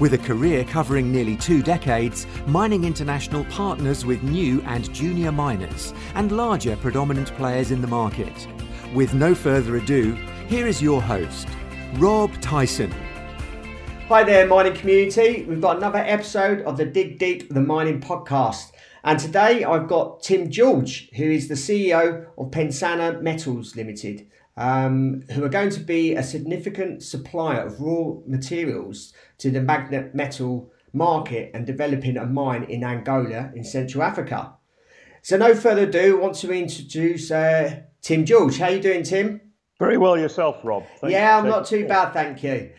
With a career covering nearly two decades, Mining International partners with new and junior miners and larger predominant players in the market. With no further ado, here is your host, Rob Tyson. Hi there, mining community. We've got another episode of the Dig Deep the Mining podcast. And today I've got Tim George, who is the CEO of Pensana Metals Limited, um, who are going to be a significant supplier of raw materials to the magnet metal market and developing a mine in Angola in Central Africa. So, no further ado, I want to introduce uh, Tim George. How are you doing, Tim? Very well yourself, Rob. Thanks yeah, I'm not too bad, thank you.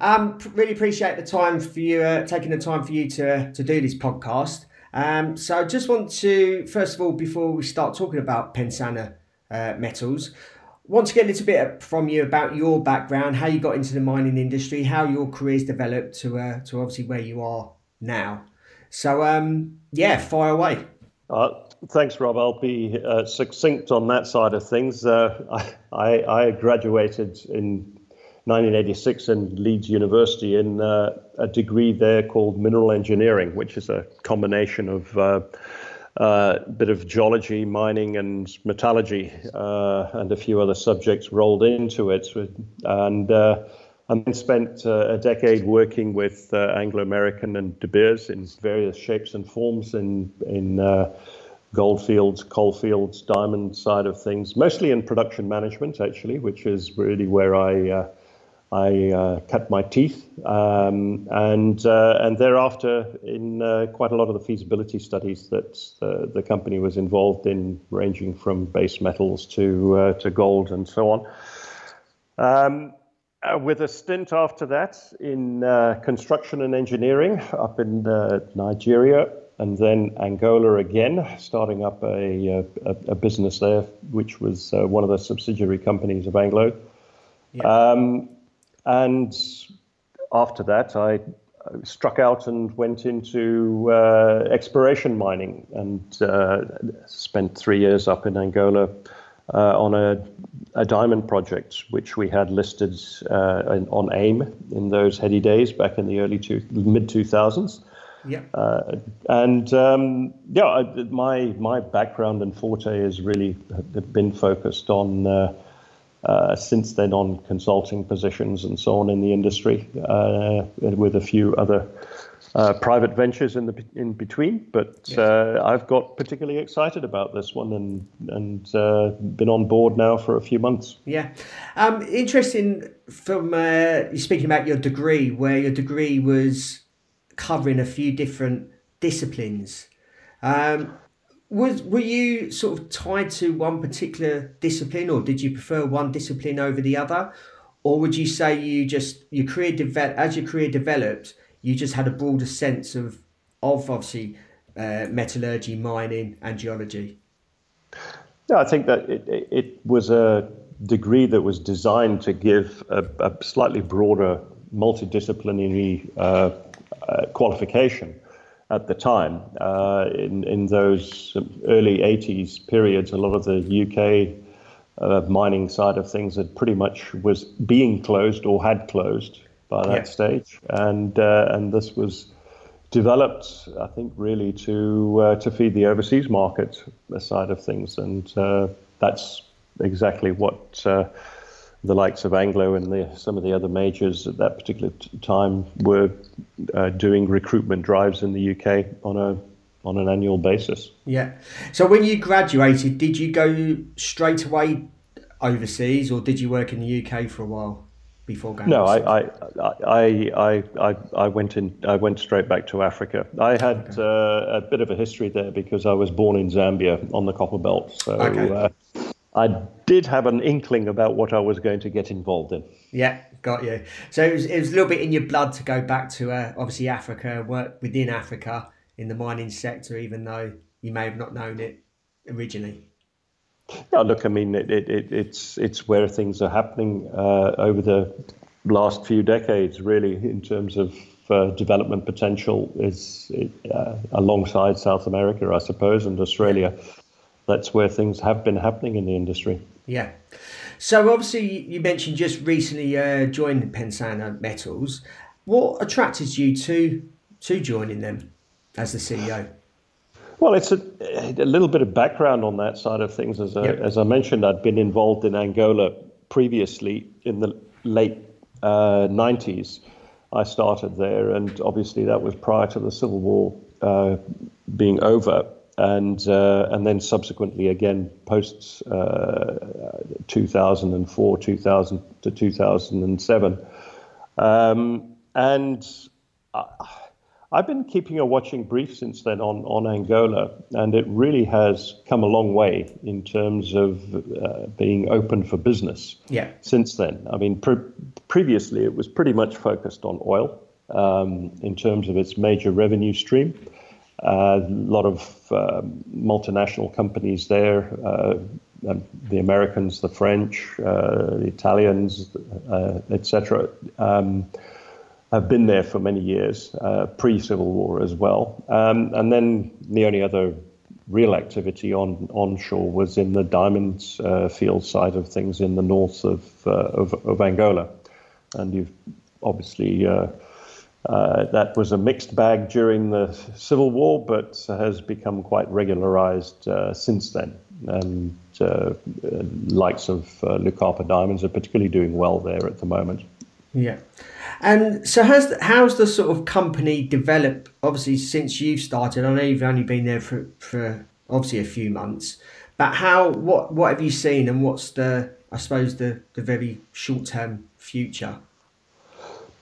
Um, really appreciate the time for you, uh, taking the time for you to to do this podcast. Um, so, I just want to first of all, before we start talking about Pensana uh, metals, want to get a little bit from you about your background, how you got into the mining industry, how your career's developed to uh, to obviously where you are now. So um, yeah, fire away. Uh, thanks, Rob. I'll be uh, succinct on that side of things. Uh, I, I, graduated in 1986 in Leeds University in uh, a degree there called mineral engineering, which is a combination of uh, a bit of geology, mining, and metallurgy, uh, and a few other subjects rolled into it. And uh, I then spent uh, a decade working with uh, Anglo American and De Beers in various shapes and forms in in uh, goldfields, coal fields, diamond side of things, mostly in production management, actually, which is really where I I uh, cut my teeth, um, and uh, and thereafter in uh, quite a lot of the feasibility studies that uh, the company was involved in, ranging from base metals to uh, to gold and so on. Um, uh, with a stint after that in construction and engineering up in Nigeria, and then Angola again, starting up a, a, a business there, which was one of the subsidiary companies of Anglo. Yeah. Um, and after that, I struck out and went into uh, exploration mining and uh, spent three years up in Angola uh, on a, a, diamond project, which we had listed uh, on AIM in those heady days back in the early two, mid 2000s. Yeah. Uh, and um, yeah, my my background and forte has really been focused on uh, since then on consulting positions and so on in the industry, uh, with a few other uh, private ventures in the in between. But. Uh, I've got particularly excited about this one and and uh, been on board now for a few months. Yeah, um, interesting. From uh, you speaking about your degree, where your degree was covering a few different disciplines. Um, was were you sort of tied to one particular discipline, or did you prefer one discipline over the other, or would you say you just your career developed as your career developed, you just had a broader sense of of obviously uh, metallurgy, mining, and geology? Yeah, I think that it, it was a degree that was designed to give a, a slightly broader multidisciplinary uh, uh, qualification at the time. Uh, in, in those early 80s periods, a lot of the UK uh, mining side of things had pretty much was being closed or had closed by that yeah. stage. And, uh, and this was developed, I think, really to, uh, to feed the overseas market side of things. And uh, that's exactly what uh, the likes of Anglo and the, some of the other majors at that particular t- time were uh, doing recruitment drives in the UK on a on an annual basis. Yeah. So when you graduated, did you go straight away overseas, or did you work in the UK for a while before going? No, I, I, I, I, I, went in. I went straight back to Africa. I had okay. uh, a bit of a history there because I was born in Zambia on the Copper Belt. So. Okay. Uh, I did have an inkling about what I was going to get involved in. Yeah, got you. So it was, it was a little bit in your blood to go back to uh, obviously Africa, work within Africa in the mining sector, even though you may have not known it originally. Yeah, look, I mean, it, it, it's it's where things are happening uh, over the last few decades, really, in terms of uh, development potential, is uh, alongside South America, I suppose, and Australia. That's where things have been happening in the industry. Yeah. So obviously, you mentioned just recently uh, joined Pensana Metals. What attracted you to to joining them as the CEO? Well, it's a, a little bit of background on that side of things. As, yep. as I mentioned, I'd been involved in Angola previously in the late uh, 90s. I started there, and obviously that was prior to the Civil War uh, being over, and uh, and then subsequently again post uh, 2004, 2000 to 2007, um, and. I've been keeping a watching brief since then on, on Angola, and it really has come a long way in terms of uh, being open for business. Yeah. Since then, I mean, pre- previously it was pretty much focused on oil um, in terms of its major revenue stream. Uh, a lot of um, multinational companies there, uh, the Americans, the French, uh, the Italians, etc. Um, have been there for many years, pre Civil War as well. Um, and then the only other real activity on onshore was in the diamonds uh, field side of things in the north of, uh, of, of, Angola. And you've obviously. Uh, uh, that was a mixed bag during the Civil War, but has become quite regularized uh, since then. And likes of Lucapa Diamonds are particularly doing well there at the moment. Yeah. And so, has how's the sort of company developed? Obviously, since you've started, I know you've only been there for, for obviously a few months, but how what what have you seen, and what's the I suppose the the very short term future?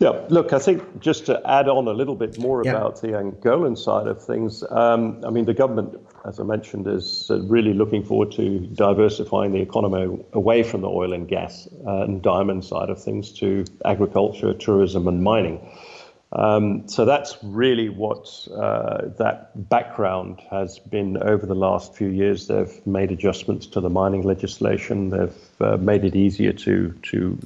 Yeah, look, I think just to add on a little bit more yeah. about the Angolan side of things, um, I mean, the government, as I mentioned, is uh, really looking forward to diversifying the economy away from the oil and gas uh, and diamond side of things to agriculture, tourism, and mining. Um, so that's really what uh, that background has been over the last few years. They've made adjustments to the mining legislation. They've uh, made it easier to to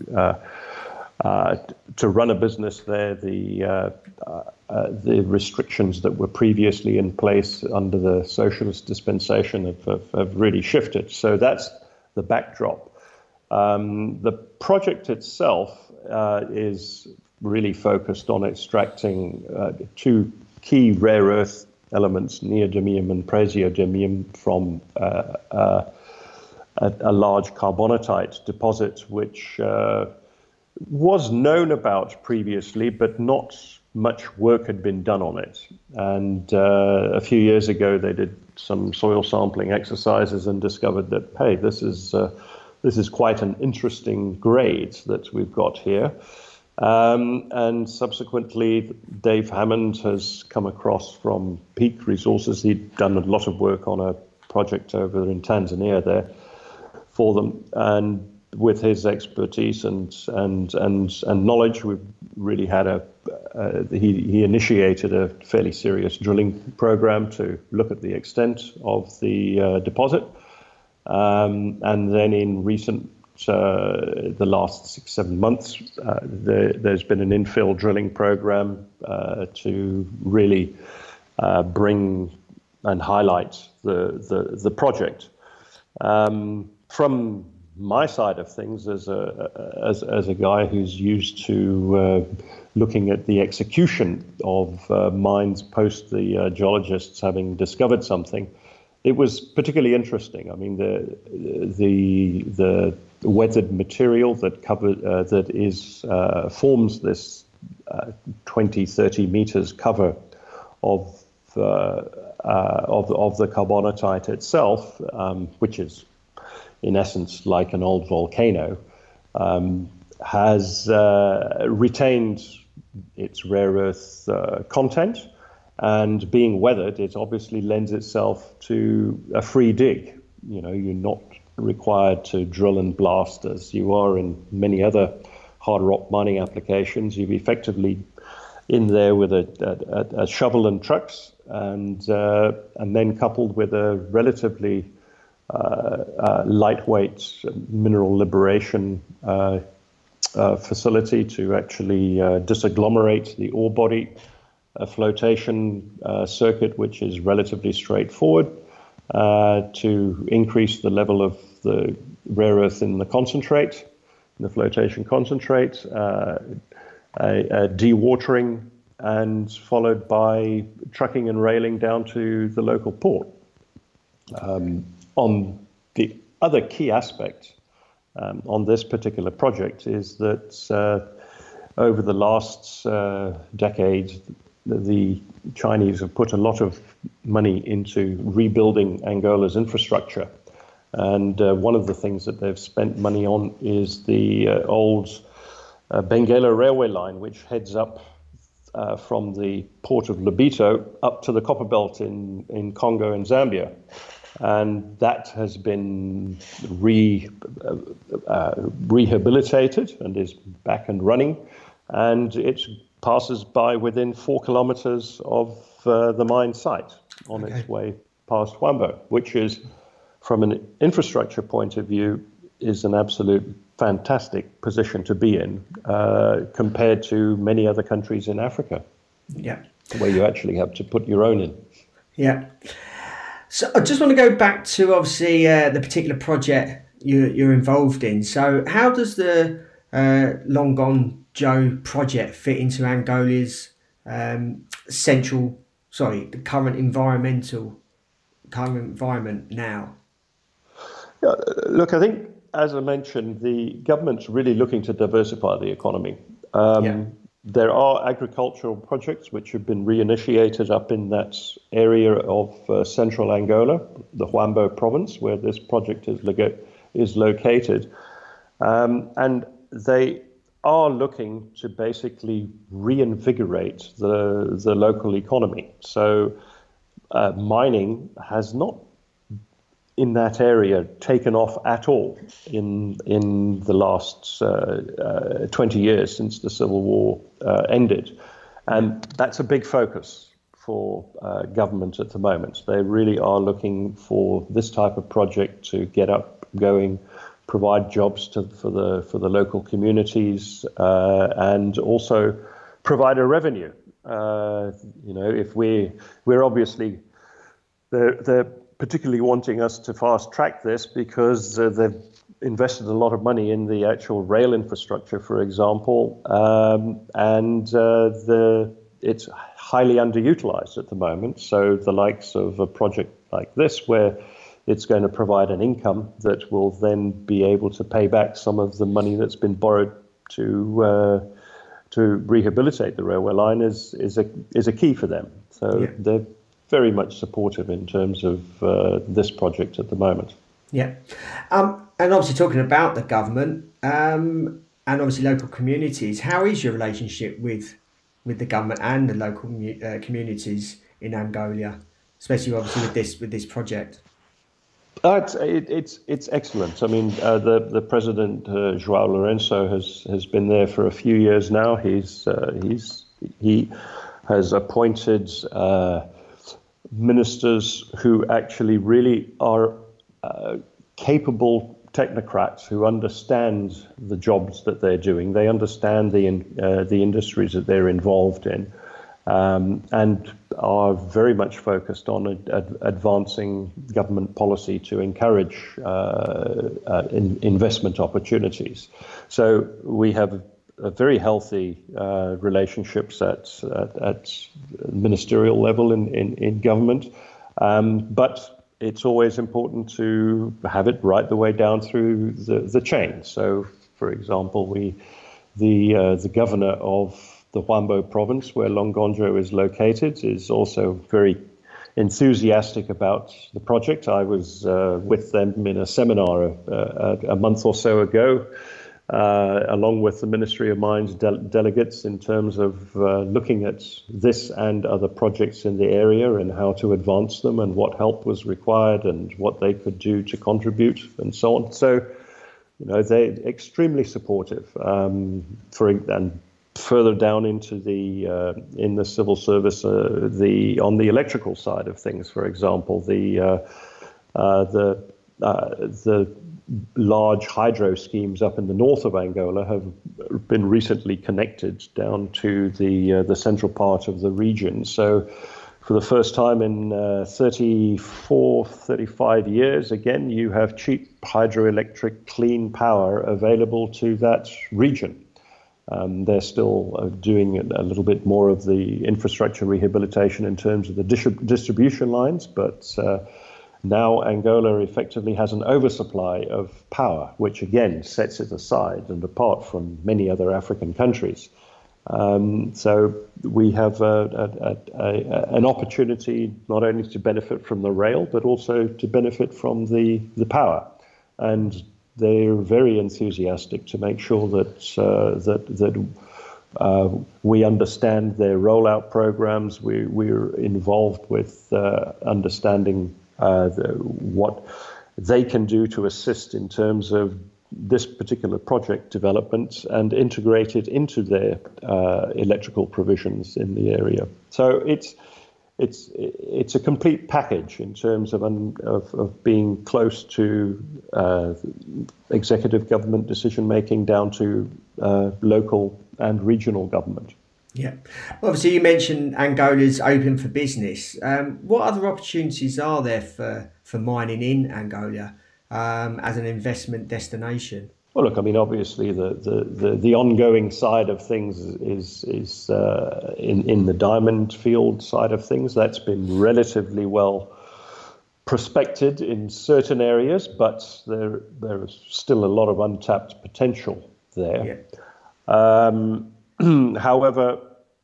uh, uh, to run a business there, the uh, uh, the restrictions that were previously in place under the socialist dispensation have, have, have really shifted. So that's the backdrop. Um, the project itself uh, is really focused on extracting uh, two key rare earth elements, neodymium and praseodymium, from uh, a, a, large carbonatite deposit, which was known about previously, but not much work had been done on it. And uh, a few years ago, they did some soil sampling exercises and discovered that hey, this is uh, this is quite an interesting grade that we've got here. Um, and subsequently, Dave Hammond has come across from Peak Resources. He'd done a lot of work on a project over in Tanzania there for them, and with his expertise and and and and knowledge, we've really had a uh, he he initiated a fairly serious drilling program to look at the extent of the uh, deposit, um, and then in recent. Uh, the last six seven months, uh, there, has been an infill drilling program uh, to really uh, bring and highlight the the, the project. Um, from my side of things as a as, as a guy who's used to uh, looking at the execution of uh, mines post the uh, geologists having discovered something, it was particularly interesting. I mean the the the weathered material that cover uh, that is uh, forms this uh, 20 30 meters cover of of of the carbonatite itself, um, which is in essence like an old volcano, um, has uh, retained its rare earth uh, content. And being weathered, it obviously lends itself to a free dig. You know, you're not required to drill and blast as you are in many other hard rock mining applications. You're effectively in there with a, a, a shovel and trucks, and uh, and then coupled with a relatively Uh, uh, lightweight mineral liberation uh, uh facility to actually disagglomerate the ore body, a flotation circuit which is relatively straightforward to increase the level of the rare earth in the concentrate, in the flotation concentrate, a, a dewatering and followed by trucking and railing down to the local port. Um, on the other key aspect um, on this particular project is that uh, over the last uh, decade, the Chinese have put a lot of money into rebuilding Angola's infrastructure. And uh, one of the things that they've spent money on is the uh, old uh, Benguela railway line, which heads up uh, from the port of Lobito up to the copper belt in, in Congo and Zambia and that has been re, uh, uh, rehabilitated and is back and running, and it passes by within four kilometers of uh, the mine site on okay. its way past Huambo, which is, from an infrastructure point of view, is an absolute fantastic position to be in uh, compared to many other countries in Africa. Yeah. Where you actually have to put your own in. Yeah. So I just want to go back to obviously uh, the particular project you're, you're, involved in. So how does the uh, Longonjo project fit into Angola's um, central, sorry, the current environmental, current environment now? Yeah, look, I think as I mentioned, the government's really looking to diversify the economy. Um, yeah. There are agricultural projects which have been reinitiated up in that area of uh, central Angola, the Huambo province, where this project is, is located. Um, and they are looking to basically reinvigorate the, the local economy. So uh, mining has not in that area taken off at all in in the last uh, uh, 20 years since the civil war uh, ended, and that's a big focus for uh, government at the moment. They really are looking for this type of project to get up going, provide jobs to, for the for the local communities, uh, and also provide a revenue. Uh, you know, if we we're obviously the the particularly wanting us to fast track this because uh, they've invested a lot of money in the actual rail infrastructure, for example, um, and uh, the it's highly underutilized at the moment. So the likes of a project like this, where it's going to provide an income that will then be able to pay back some of the money that's been borrowed to uh, to rehabilitate the railway line, is is a is a key for them. So yeah. they're very much supportive in terms of uh, this project at the moment. Yeah. Um, and obviously, talking about the government um, and obviously local communities, how is your relationship with with the government and the local uh, communities in Angola, especially obviously with this with this project? Uh, it's, it, it's it's excellent. I mean, uh, the the president uh, João Lourenço has has been there for a few years now. He's uh, he's he has appointed uh, ministers who actually really are uh, capable technocrats who understand the jobs that they're doing. They understand the uh, the industries that they're involved in, um, and are very much focused on ad- advancing government policy to encourage uh, uh, in investment opportunities. So we have a very healthy uh, relationships at, at, at, ministerial level in, in, in government. Um, but it's always important to have it right the way down through the, the chain. So, for example, we, the, uh, the governor of the Huambo province, where Longonjo is located, is also very enthusiastic about the project. I was uh, with them in a seminar a, a, a month or so ago uh, along with the Ministry of Mines de- delegates in terms of uh, looking at this and other projects in the area and how to advance them and what help was required and what they could do to contribute and so on. So, you know, they're extremely supportive um, for and further down into the uh, in the civil service, uh, the on the electrical side of things, for example, the uh, uh, the the large hydro schemes up in the north of Angola have been recently connected down to the uh, the central part of the region. So, for the first time in uh, 34, 35 years, again, you have cheap hydroelectric clean power available to that region. Um, they're still uh, doing a little bit more of the infrastructure rehabilitation in terms of the distribution lines, but uh, now Angola effectively has an oversupply of power, which again sets it aside and apart from many other African countries. Um, so we have a, a, a, an opportunity not only to benefit from the rail, but also to benefit from the, the power. And they're very enthusiastic to make sure that uh, that that uh, we understand their rollout programs. We, we're involved with uh, understanding the, what they can do to assist in terms of this particular project development and integrate it into their uh, electrical provisions in the area. So it's it's it's a complete package in terms of un, of, of, being close to uh, executive government decision making down to uh, local and regional government. Yeah, obviously you mentioned Angola's open for business. Um, what other opportunities are there for for mining in Angola um, as an investment destination? Well, look, I mean, obviously, the, the, the, the ongoing side of things is is uh, in in the diamond field side of things. That's been relatively well prospected in certain areas, but there there is still a lot of untapped potential there. Yeah. Um, however,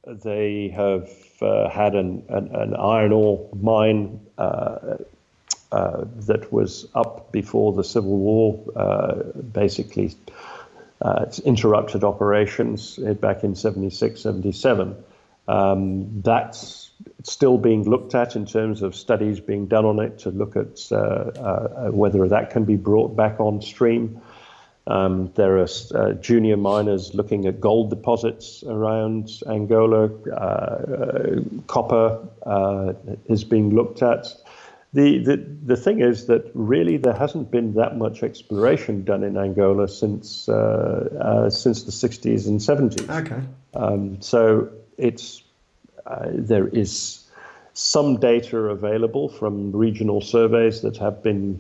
they have uh, had an, an, an, iron ore mine uh, uh, that was up before the Civil War, uh, basically uh, interrupted operations back in 76, 77. Um, that's still being looked at in terms of studies being done on it to look at whether that can be brought back on stream. Um, there are uh, junior miners looking at gold deposits around Angola. Uh, uh, copper is being looked at. The, the, the thing is that really there hasn't been that much exploration done in Angola since uh, uh, since the 60s and 70s. Okay. Um, so it's uh, there is some data available from regional surveys that have been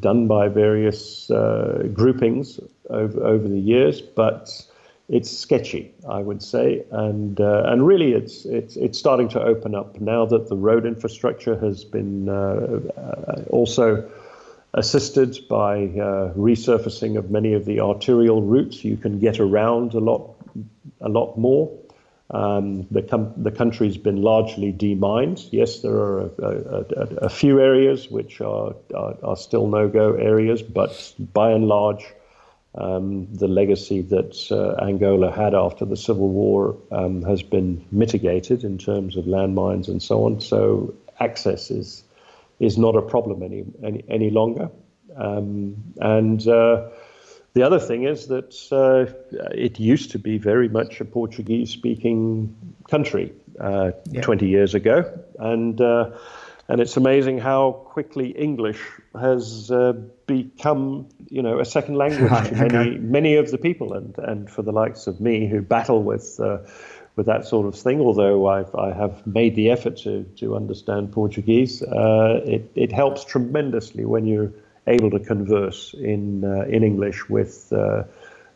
done by various uh, groupings over, over the years, but it's sketchy, I would say, and uh, and really it's it's it's starting to open up now that the road infrastructure has been uh, uh also assisted by uh, resurfacing of many of the arterial routes. You can get around a lot a lot more. Um, the com- the country's been largely demined. Yes, there are a, a, a, a few areas which are, are, are still no go areas, but by and large um, the legacy that uh, Angola had after the Civil War um, has been mitigated in terms of landmines and so on. So access is is not a problem any any, any longer. Um, and uh, the other thing is that uh, it used to be very much a Portuguese-speaking country uh, yeah. 20 years ago, and uh, and it's amazing how quickly English has uh, become, you know, a second language to many many of the people, and and for the likes of me who battle with. Uh, with that sort of thing, although I've, I have made the effort to, to understand Portuguese, uh, it, it helps tremendously when you're able to converse in uh, in English with uh,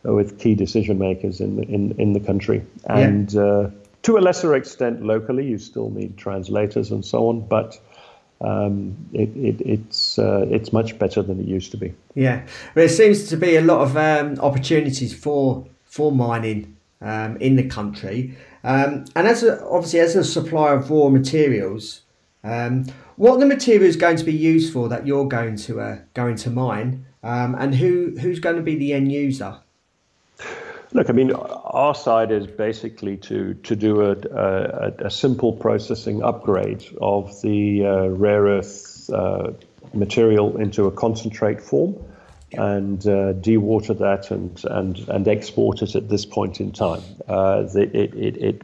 with key decision makers in in, in the country, and yeah. Uh, to a lesser extent locally, you still need translators and so on, but um, it, it, it's uh, it's much better than it used to be. Yeah, there seems to be a lot of um, opportunities for for mining um, in the country, um, and as a, obviously as a supplier of raw materials, um, what are the materials going to be used for that you're going to uh, going to mine, um, and who who's going to be the end user? Look, I mean, our side is basically to to do a, a, a simple processing upgrade of the uh, rare earth uh, material into a concentrate form, and uh, dewater that and and and export it at this point in time. Uh, the, it, it, it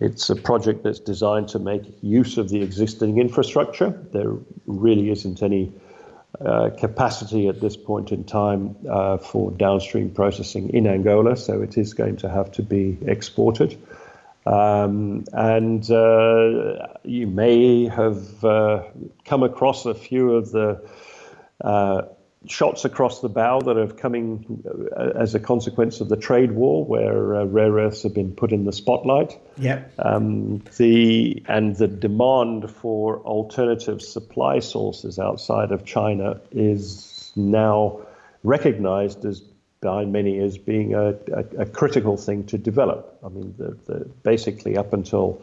it's a project that's designed to make use of the existing infrastructure. There really isn't any uh, capacity at this point in time uh, for downstream processing in Angola, so it is going to have to be exported. Um, and uh, you may have uh, come across a few of the uh, shots across the bow that are coming uh, as a consequence of the trade war, where uh, rare earths have been put in the spotlight. Yeah. Um, the and the demand for alternative supply sources outside of China is now recognized as by many as being a, a, a critical thing to develop. I mean, the, the, basically up until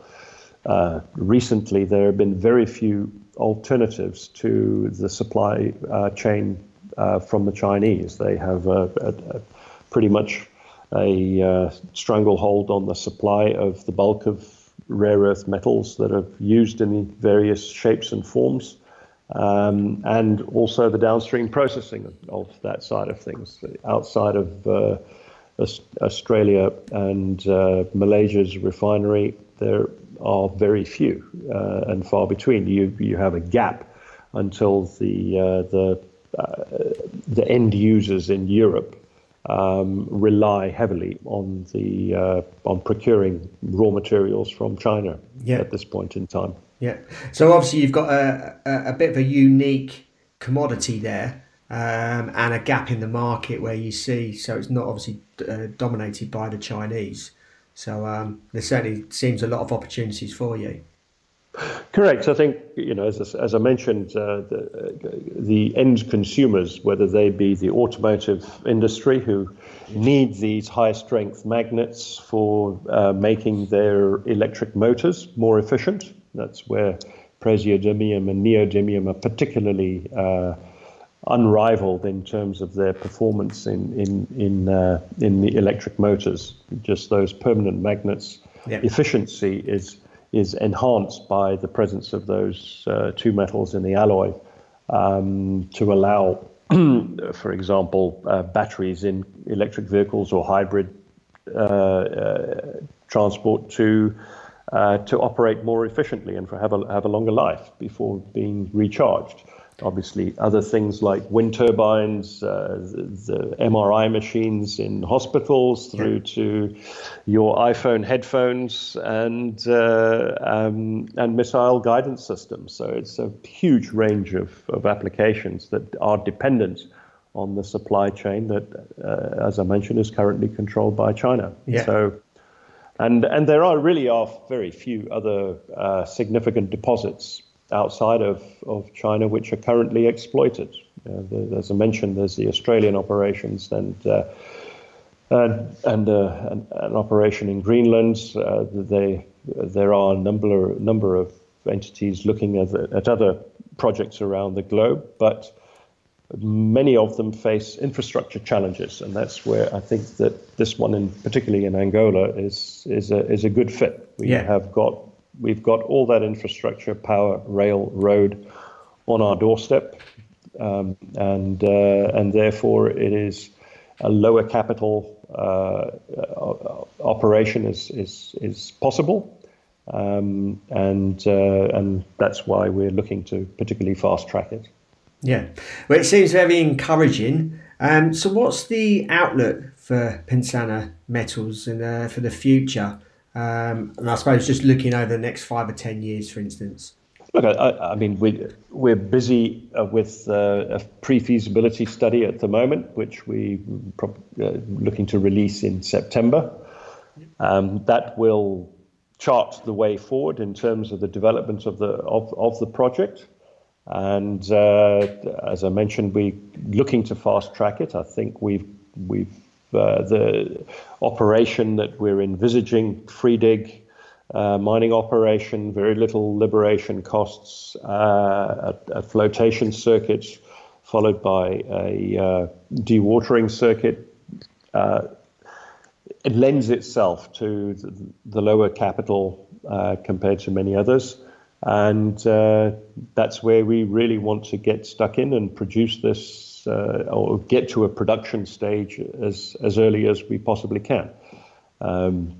uh, recently, there have been very few alternatives to the supply uh, chain uh, from the Chinese. They have a, a, a pretty much a uh, stranglehold on the supply of the bulk of rare earth metals that are used in various shapes and forms, um, and also the downstream processing of that side of things. Outside of uh, Australia and uh, Malaysia's refinery, there are very few uh, and far between. You you have a gap until the uh, the the end users in Europe um, rely heavily on the uh, on procuring raw materials from China yeah. at this point in time. Yeah. So obviously you've got a, a, a bit of a unique commodity there. Um, and a gap in the market where you see, so it's not obviously uh, dominated by the Chinese. So um, there certainly seems a lot of opportunities for you. Correct. I think you know, as, as I mentioned, uh, the, the, end consumers, whether they be the automotive industry who need these high strength magnets for uh, making their electric motors more efficient. That's where praseodymium and neodymium are particularly uh, unrivaled in terms of their performance in in in uh, in the electric motors. Just those permanent magnets, efficiency is is enhanced by the presence of those uh, two metals in the alloy um, to allow, for example, uh, batteries in electric vehicles or hybrid uh, uh transport to uh, to operate more efficiently and for have a have a longer life before being recharged obviously other things like wind turbines, uh, the, the, MRI machines in hospitals, through to your iPhone headphones and uh, um, and missile guidance systems. So it's a huge range of, of applications that are dependent on the supply chain that, uh, as I mentioned, is currently controlled by China. Yeah. So. And, and there are really are very few other uh, significant deposits outside of, of China which are currently exploited. Uh, the, as I mentioned, there's the Australian operations and uh, and, and uh, an, an, operation in Greenland. Uh, they, there are a number number of entities looking at, at other projects around the globe, but many of them face infrastructure challenges, and that's where I think that this one, in particularly in Angola, is is a is a good fit. We yeah. have got we've got all that infrastructure, power, rail, road, on our doorstep, um, and uh, and therefore it is a lower capital uh, operation is is is possible, um, and uh, and that's why we're looking to particularly fast track it. Yeah, well, it seems very encouraging. Um, so, what's the outlook for Pensana Metals and for the future? Um, and I suppose just looking over the next five or ten years, for instance. Look, I, I mean, we, we're busy uh, with uh, a pre-feasibility study at the moment, which we are uh, looking to release in September. Um, that will chart the way forward in terms of the development of the of, of the project. And uh, as I mentioned, we're looking to fast track it. I think we've we've uh, the operation that we're envisaging, free dig uh, mining operation, very little liberation costs, uh, a, a, flotation circuit followed by a uh, dewatering circuit. Uh, it lends itself to the, the lower capital compared to many others. And that's where we really want to get stuck in and produce this uh, or get to a production stage as, as early as we possibly can. Um,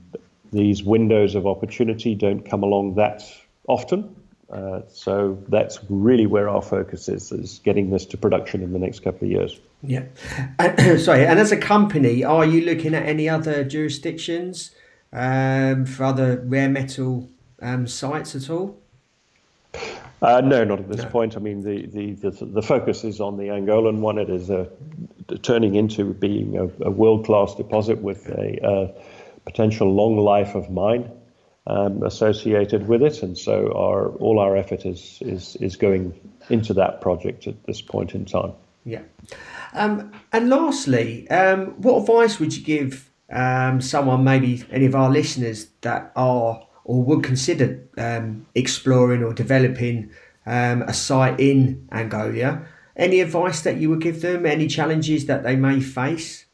these windows of opportunity don't come along that often. Uh, so that's really where our focus is, is getting this to production in the next couple of years. Yeah. sorry, and as a company, are you looking at any other jurisdictions um, for other rare metal um, sites at all? Uh, no, not at this no. point. I mean, the, the, the, the, focus is on the Angolan one. It is a, turning into being a, a world class deposit with a, potential long life of mine um, associated with it, and so our all our effort is is is going into that project at this point in time. Yeah, um, and lastly, um, what advice would you give um, someone, maybe any of our listeners that are or would consider um, exploring or developing um, a site in Angola. Any advice that you would give them? Any challenges that they may face?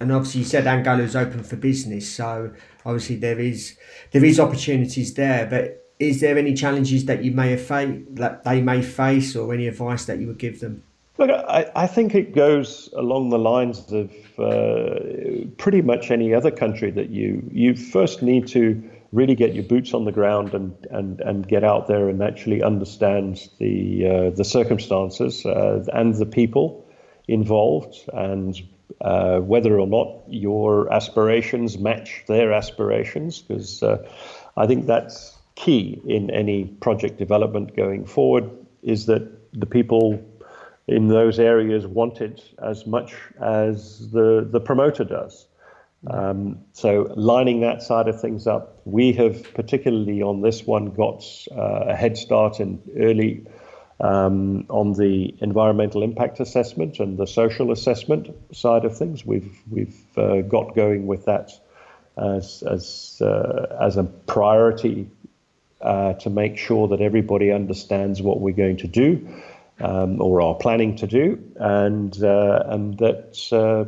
And obviously, you said Angola is open for business, so obviously there is there is opportunities there. But is there any challenges that you may have fa- that they may face, or any advice that you would give them? Look, I, I think it goes along the lines of uh, pretty much any other country that you you first need to really get your boots on the ground and and, and get out there and actually understand the uh, the circumstances uh, and the people involved and uh, whether or not your aspirations match their aspirations because uh, I think that's key in any project development going forward is that the people in those areas want it as much as the the promoter does. Um, so lining that side of things up, we have particularly on this one got uh, a head start in early um, on the environmental impact assessment and the social assessment side of things. We've we've uh, got going with that as as uh, as a priority uh, to make sure that everybody understands what we're going to do um, or are planning to do, and uh, and that uh,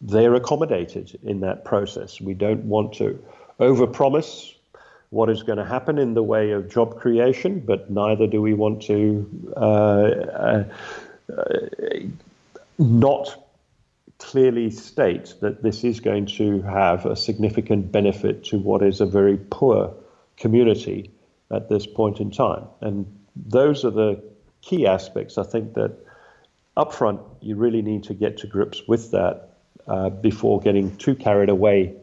they're accommodated in that process. We don't want to overpromise what is going to happen in the way of job creation, but neither do we want to uh, uh, not clearly state that this is going to have a significant benefit to what is a very poor community at this point in time. And those are the key aspects. I think that upfront you really need to get to grips with that uh, before getting too carried away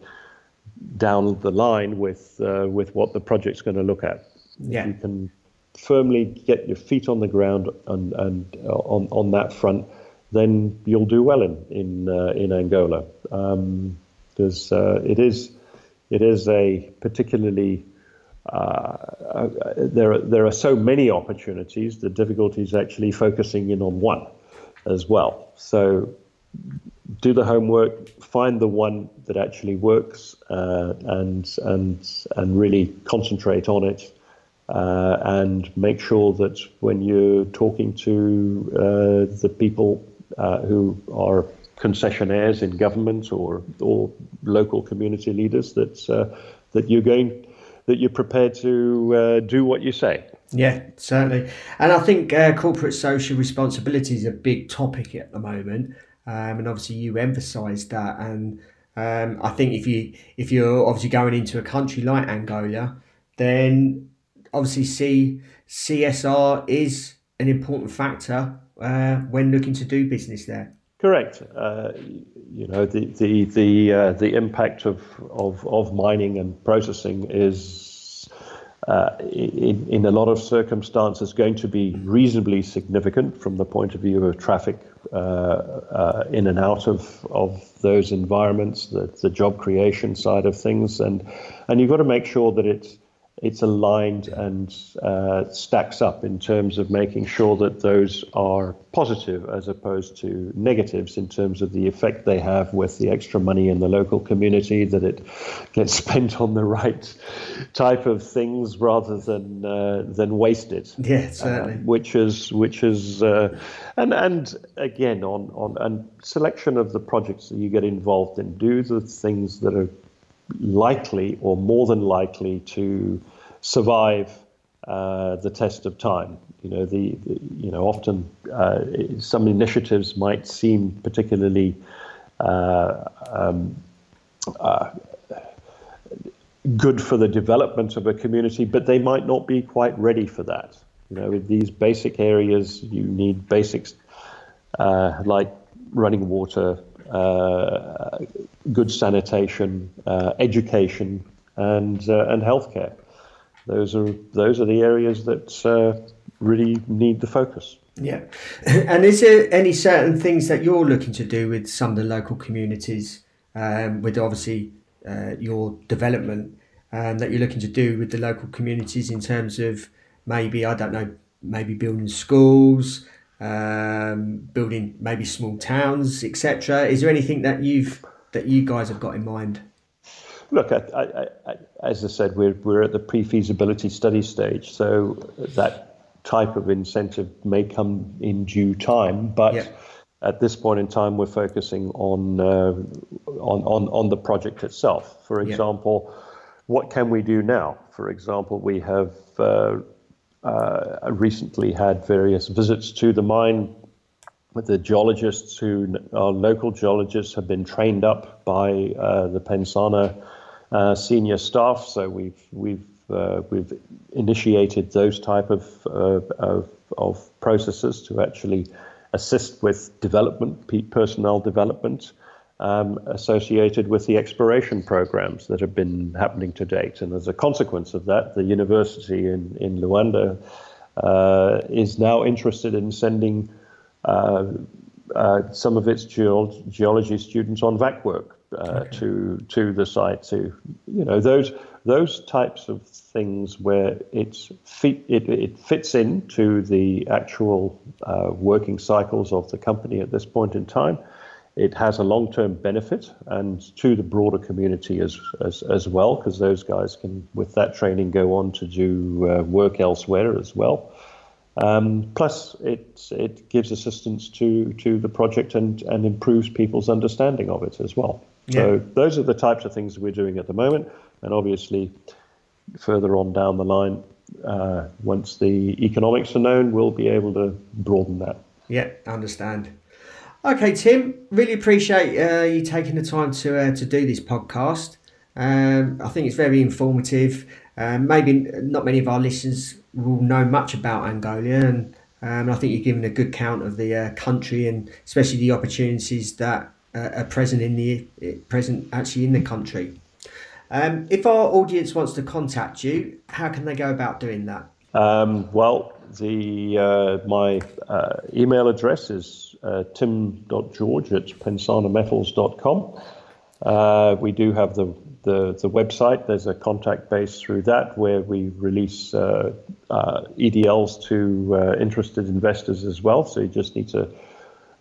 down the line with uh, with what the project's going to look at. Yeah. You can firmly get your feet on the ground and, and uh, on on that front, then you'll do well in in uh, in Angola because um, uh, it is it is a particularly uh, there, are, there are so many opportunities. The difficulty is actually focusing in on one as well. So do the homework, find the one that actually works, uh, and and and really concentrate on it, uh, and make sure that when you're talking to uh, the people uh, who are concessionaires in government or or local community leaders, that uh, that you're going that you're prepared to uh, do what you say. Yeah, certainly. And I think corporate social responsibility is a big topic at the moment um, and obviously you emphasised that. And um, I think if you if you're obviously going into a country like Angola, then obviously C, CSR is an important factor uh, when looking to do business there. Correct. Uh, you know the the the uh, the impact of, of of mining and processing is. Uh, in, in a lot of circumstances, going to be reasonably significant from the point of view of traffic uh, uh, in and out of, of those environments, the, the job creation side of things, and and you've got to make sure that it's it's aligned and uh, stacks up in terms of making sure that those are positive as opposed to negatives in terms of the effect they have with the extra money in the local community, that it gets spent on the right type of things rather than uh, than wasted. Yeah, certainly. Uh, which is which is uh, and and again on on and selection of the projects that you get involved in. Do the things that are likely or more than likely to survive uh, the test of time. You know, the, the you know often uh, some initiatives might seem particularly uh, um, uh, good for the development of a community, but they might not be quite ready for that. You know, with these basic areas, you need basics uh, like running water, uh, good sanitation, education, and and healthcare. Those are those are the areas that uh, really need the focus. Yeah, and is there any certain things that you're looking to do with some of the local communities, um, with obviously uh, your development um, that you're looking to do with the local communities in terms of maybe I don't know, maybe building schools, um, building maybe small towns, etc. Is there anything that you've that you guys have got in mind? Look, I, I, I, as I said, we're we're at the pre-feasibility study stage, so that type of incentive may come in due time, but. Yeah. At this point in time, we're focusing on uh, on, on on the project itself. For example, yeah. what can we do now? For example, we have uh, uh, recently had various visits to the mine with the geologists who are local geologists have been trained up by uh, the Pensana uh, senior staff. So we've we've uh, we've initiated those type of, uh, of, of processes to actually assist with development, personnel development um, associated with the exploration programs that have been happening to date. And as a consequence of that, the university in, in Luanda uh, is now interested in sending uh, uh, some of its geol- geology students on vac work okay. to to the site. To you know those those types of things where it's fit, it, it fits into the actual uh, working cycles of the company at this point in time it has a long-term benefit and to the broader community as as, as well because those guys can with that training go on to do uh, work elsewhere as well um, plus it it gives assistance to to the project and and improves people's understanding of it as well yeah. so those are the types of things we're doing at the moment and obviously further on down the line uh, once the economics are known we'll be able to broaden that yeah understand Okay, Tim, really appreciate uh, you taking the time to uh, to do this podcast. Um, I think it's very informative. Um, maybe not many of our listeners will know much about Angola, and um, I think you're giving a good count of the uh, country and especially the opportunities that uh, are present in the present actually in the country. Um, if our audience wants to contact you, how can they go about doing that? Um, well, the uh, my uh, email address is uh, tim.george at pensanametals.com. Uh, we do have the, the, the website. There's a contact base through that where we release uh, uh, EDLs to uh, interested investors as well. So you just need to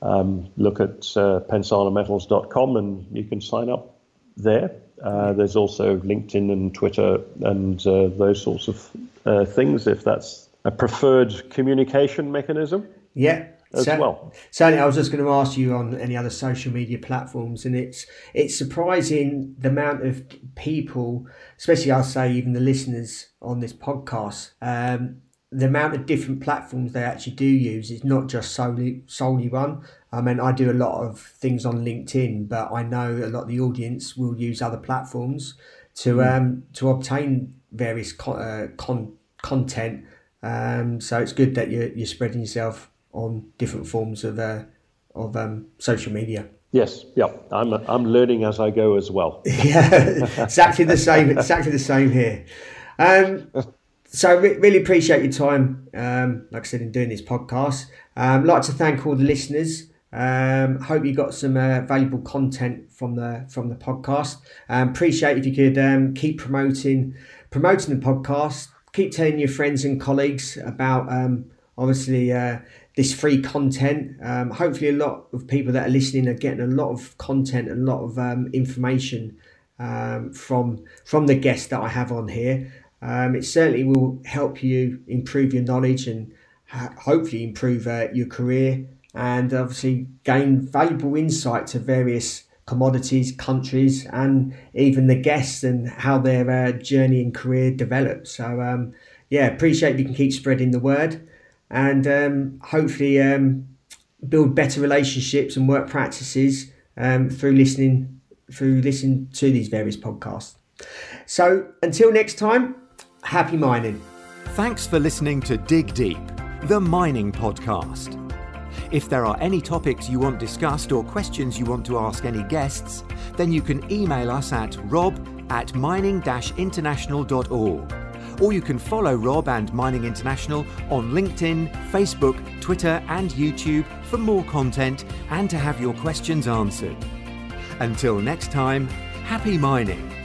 um, look at uh, pensanametals.com and you can sign up there. Uh, there's also LinkedIn and Twitter and those sorts of things if that's a preferred communication mechanism. Yeah, as so, well. Certainly, I was just going to ask you on any other social media platforms, and it's it's surprising the amount of people, especially I'll say even the listeners on this podcast, um, the amount of different platforms they actually do use is not just solely solely one. I mean, I do a lot of things on LinkedIn, but I know a lot of the audience will use other platforms to mm. um, to obtain various con- uh, con- content. Um, so it's good that you're, you're spreading yourself on different forms of uh, of um, social media. Yes, yeah, I'm I'm learning as I go as well. yeah, exactly the same. Exactly the same here. Um, so re- really appreciate your time. Um, like I said, in doing this podcast, um, like to thank all the listeners. Um, hope you got some uh, valuable content from the from the podcast. Um, appreciate if you could um, keep promoting promoting the podcast. Keep telling your friends and colleagues about um, obviously uh, this free content. Um, hopefully, a lot of people that are listening are getting a lot of content and a lot of um, information um, from from the guests that I have on here. Um, it certainly will help you improve your knowledge and ha- hopefully improve uh, your career and obviously gain valuable insight to various commodities, countries, and even the guests and how their uh, journey and career develops. So, um, yeah, appreciate you can keep spreading the word and um, hopefully um, build better relationships and work practices um, through listening through listening to these various podcasts. So until next time, happy mining. Thanks for listening to Dig Deep, the mining podcast. If there are any topics you want discussed or questions you want to ask any guests, then you can email us at rob at mining international.org. Or you can follow Rob and Mining International on LinkedIn, Facebook, Twitter, and YouTube for more content and to have your questions answered. Until next time, happy mining.